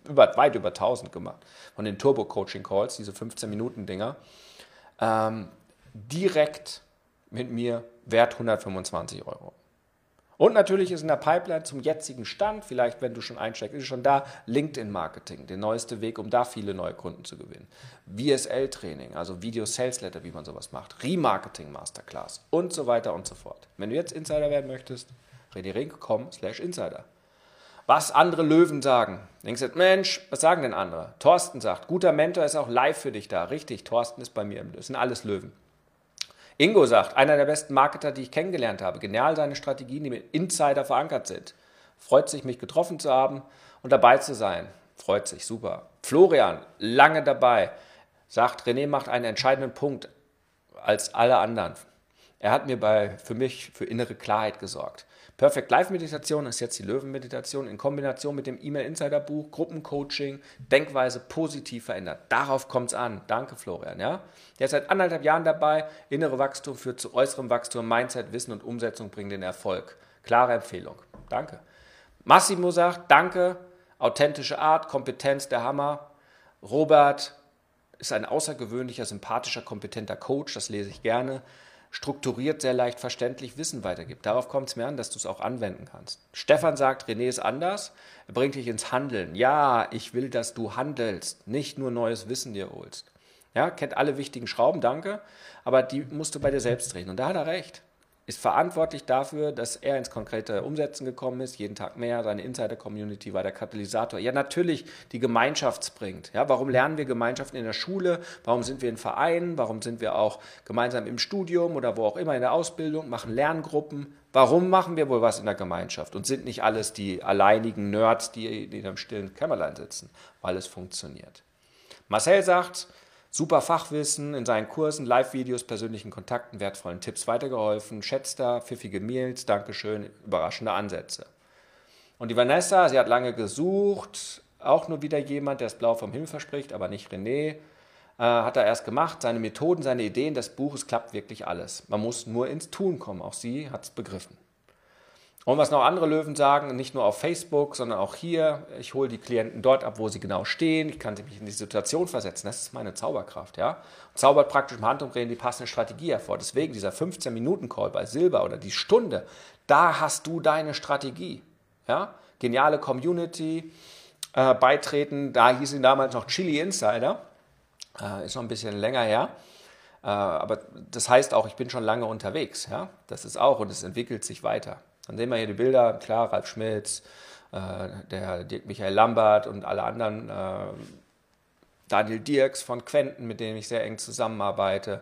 über, weit über 1000 gemacht, von den Turbo-Coaching-Calls, diese 15-Minuten-Dinger, ähm, direkt mit mir wert 125 Euro. Und natürlich ist in der Pipeline zum jetzigen Stand, vielleicht wenn du schon einsteigst, ist schon da LinkedIn-Marketing, der neueste Weg, um da viele neue Kunden zu gewinnen. VSL-Training, also Video Sales Letter, wie man sowas macht. Remarketing Masterclass und so weiter und so fort. Wenn du jetzt Insider werden möchtest, redirink.com slash Insider. Was andere Löwen sagen. Denkst du, Mensch, was sagen denn andere? Thorsten sagt, guter Mentor ist auch live für dich da. Richtig, Thorsten ist bei mir im Das sind alles Löwen. Ingo sagt, einer der besten Marketer, die ich kennengelernt habe. Genial seine Strategien, die mit Insider verankert sind. Freut sich, mich getroffen zu haben und dabei zu sein. Freut sich, super. Florian, lange dabei, sagt, René macht einen entscheidenden Punkt als alle anderen. Er hat mir bei, für mich für innere Klarheit gesorgt. Perfect Life Meditation ist jetzt die Löwenmeditation in Kombination mit dem E-Mail Insider Buch, Gruppencoaching, Denkweise positiv verändert. Darauf kommt es an. Danke, Florian. Ja? Der ist seit anderthalb Jahren dabei. Innere Wachstum führt zu äußerem Wachstum. Mindset, Wissen und Umsetzung bringen den Erfolg. Klare Empfehlung. Danke. Massimo sagt, danke. Authentische Art, Kompetenz, der Hammer. Robert ist ein außergewöhnlicher, sympathischer, kompetenter Coach. Das lese ich gerne strukturiert, sehr leicht verständlich Wissen weitergibt. Darauf kommt es mir an, dass du es auch anwenden kannst. Stefan sagt, René ist anders, er bringt dich ins Handeln. Ja, ich will, dass du handelst, nicht nur neues Wissen dir holst. Ja, kennt alle wichtigen Schrauben, danke, aber die musst du bei dir selbst drehen. Und da hat er recht ist verantwortlich dafür, dass er ins konkrete Umsetzen gekommen ist, jeden Tag mehr, seine Insider-Community war der Katalysator. Ja, natürlich die Gemeinschaft bringt. Ja, warum lernen wir Gemeinschaften in der Schule? Warum sind wir in Vereinen? Warum sind wir auch gemeinsam im Studium oder wo auch immer in der Ausbildung, machen Lerngruppen? Warum machen wir wohl was in der Gemeinschaft und sind nicht alles die alleinigen Nerds, die, in einem stillen Kämmerlein sitzen? Weil es funktioniert. Marcel sagt, Super Fachwissen in seinen Kursen, Live-Videos, persönlichen Kontakten, wertvollen Tipps weitergeholfen, schätzt da, pfiffige Mails, Dankeschön, überraschende Ansätze. Und die Vanessa, sie hat lange gesucht, auch nur wieder jemand, der das Blau vom Himmel verspricht, aber nicht René. Äh, hat er erst gemacht, seine Methoden, seine Ideen des Buches klappt wirklich alles. Man muss nur ins Tun kommen, auch sie hat es begriffen. Und was noch andere Löwen sagen, nicht nur auf Facebook, sondern auch hier, ich hole die Klienten dort ab, wo sie genau stehen, ich kann mich in die Situation versetzen, das ist meine Zauberkraft, ja. Und zaubert praktisch im Handumdrehen die passende Strategie hervor. Deswegen dieser 15-Minuten-Call bei Silber oder die Stunde, da hast du deine Strategie, ja. Geniale Community, äh, beitreten, da hieß ihn damals noch Chili Insider, äh, ist noch ein bisschen länger her. Äh, aber das heißt auch, ich bin schon lange unterwegs, ja. Das ist auch und es entwickelt sich weiter. Dann sehen wir hier die Bilder, klar, Ralf Schmitz, äh, der Dirk Michael Lambert und alle anderen, äh, Daniel Dirks von Quenten, mit denen ich sehr eng zusammenarbeite.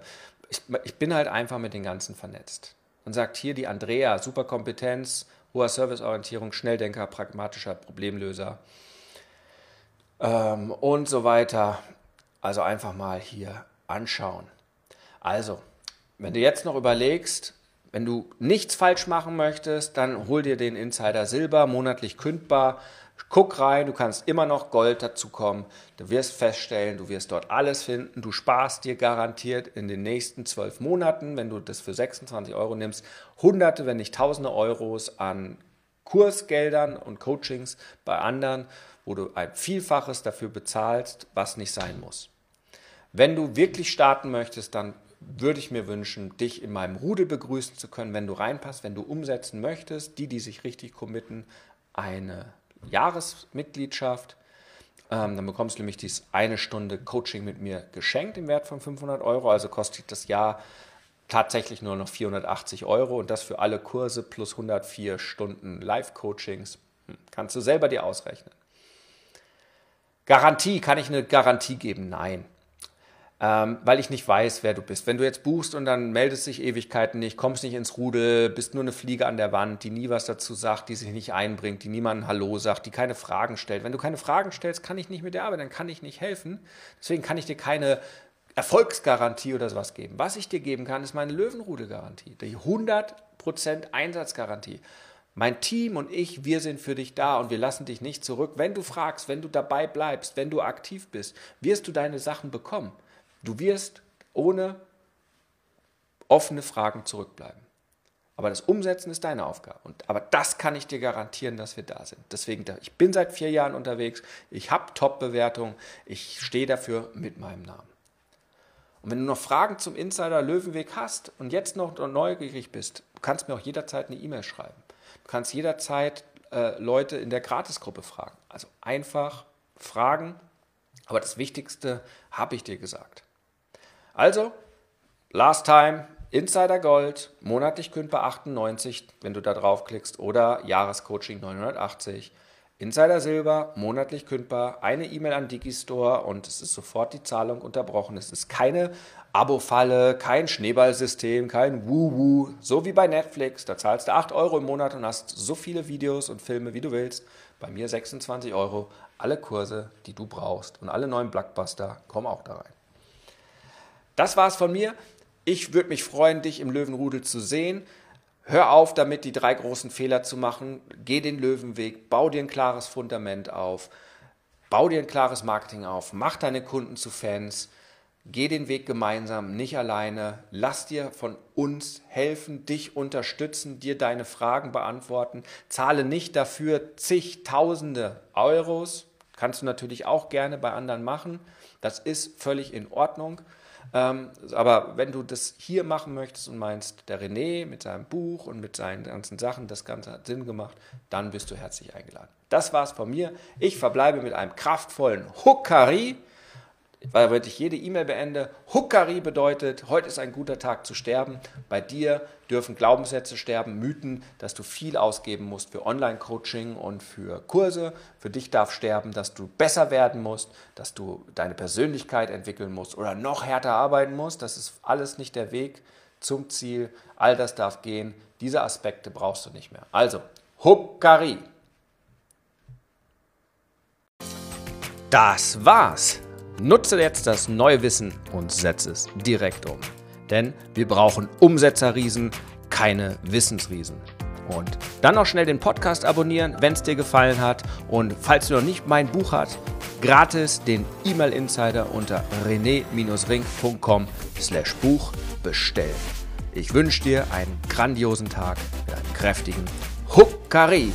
Ich, ich bin halt einfach mit den ganzen vernetzt. Und sagt hier die Andrea, super Kompetenz, hoher Serviceorientierung, Schnelldenker, pragmatischer Problemlöser ähm, und so weiter. Also einfach mal hier anschauen. Also, wenn du jetzt noch überlegst, wenn du nichts falsch machen möchtest, dann hol dir den Insider Silber, monatlich kündbar. Guck rein, du kannst immer noch Gold dazu kommen. Du wirst feststellen, du wirst dort alles finden. Du sparst dir garantiert in den nächsten zwölf Monaten, wenn du das für 26 Euro nimmst, Hunderte, wenn nicht Tausende Euros an Kursgeldern und Coachings bei anderen, wo du ein Vielfaches dafür bezahlst, was nicht sein muss. Wenn du wirklich starten möchtest, dann würde ich mir wünschen, dich in meinem Rudel begrüßen zu können, wenn du reinpasst, wenn du umsetzen möchtest, die, die sich richtig committen, eine Jahresmitgliedschaft. Ähm, dann bekommst du nämlich dies eine Stunde Coaching mit mir geschenkt im Wert von 500 Euro. Also kostet das Jahr tatsächlich nur noch 480 Euro und das für alle Kurse plus 104 Stunden Live-Coachings. Hm, kannst du selber dir ausrechnen. Garantie, kann ich eine Garantie geben? Nein ähm, weil ich nicht weiß, wer du bist. Wenn du jetzt buchst und dann meldest dich Ewigkeiten nicht, kommst nicht ins Rudel, bist nur eine Fliege an der Wand, die nie was dazu sagt, die sich nicht einbringt, die niemandem Hallo sagt, die keine Fragen stellt. Wenn du keine Fragen stellst, kann ich nicht mit dir arbeiten, dann kann ich nicht helfen. Deswegen kann ich dir keine Erfolgsgarantie oder sowas geben. Was ich dir geben kann, ist meine Löwenrudelgarantie, die 100% Einsatzgarantie. Mein Team und ich, wir sind für dich da und wir lassen dich nicht zurück. Wenn du fragst, wenn du dabei bleibst, wenn du aktiv bist, wirst du deine Sachen bekommen. Du wirst ohne offene Fragen zurückbleiben. Aber das Umsetzen ist deine Aufgabe. Und, aber das kann ich dir garantieren, dass wir da sind. Deswegen, ich bin seit vier Jahren unterwegs, ich habe Top-Bewertungen, ich stehe dafür mit meinem Namen. Und wenn du noch Fragen zum Insider Löwenweg hast und jetzt noch neugierig bist, du kannst mir auch jederzeit eine E-Mail schreiben. Du kannst jederzeit äh, Leute in der Gratisgruppe fragen. Also einfach fragen. Aber das Wichtigste habe ich dir gesagt. Also, last time, Insider Gold, monatlich kündbar 98, wenn du da draufklickst, oder Jahrescoaching 980. Insider Silber, monatlich kündbar, eine E-Mail an Digistore und es ist sofort die Zahlung unterbrochen. Es ist keine Abo-Falle, kein Schneeballsystem, kein Wuhu, so wie bei Netflix. Da zahlst du 8 Euro im Monat und hast so viele Videos und Filme, wie du willst. Bei mir 26 Euro, alle Kurse, die du brauchst und alle neuen Blockbuster kommen auch da rein. Das war's von mir. Ich würde mich freuen, dich im Löwenrudel zu sehen. Hör auf damit, die drei großen Fehler zu machen. Geh den Löwenweg, bau dir ein klares Fundament auf, bau dir ein klares Marketing auf, mach deine Kunden zu Fans. Geh den Weg gemeinsam, nicht alleine. Lass dir von uns helfen, dich unterstützen, dir deine Fragen beantworten. Zahle nicht dafür zigtausende Euros. Kannst du natürlich auch gerne bei anderen machen. Das ist völlig in Ordnung. Ähm, aber wenn du das hier machen möchtest und meinst, der René mit seinem Buch und mit seinen ganzen Sachen, das Ganze hat Sinn gemacht, dann bist du herzlich eingeladen. Das war's von mir. Ich verbleibe mit einem kraftvollen Huckari weil wenn ich jede E-Mail beende, Huckari bedeutet, heute ist ein guter Tag zu sterben. Bei dir dürfen Glaubenssätze sterben, Mythen, dass du viel ausgeben musst für Online-Coaching und für Kurse. Für dich darf sterben, dass du besser werden musst, dass du deine Persönlichkeit entwickeln musst oder noch härter arbeiten musst. Das ist alles nicht der Weg zum Ziel. All das darf gehen. Diese Aspekte brauchst du nicht mehr. Also, Huckari. Das war's. Nutze jetzt das neue Wissen und setze es direkt um. Denn wir brauchen Umsetzerriesen, keine Wissensriesen. Und dann noch schnell den Podcast abonnieren, wenn es dir gefallen hat. Und falls du noch nicht mein Buch hast, gratis den E-Mail Insider unter rené-ring.com slash Buch bestellen. Ich wünsche dir einen grandiosen Tag mit einem kräftigen Huckari.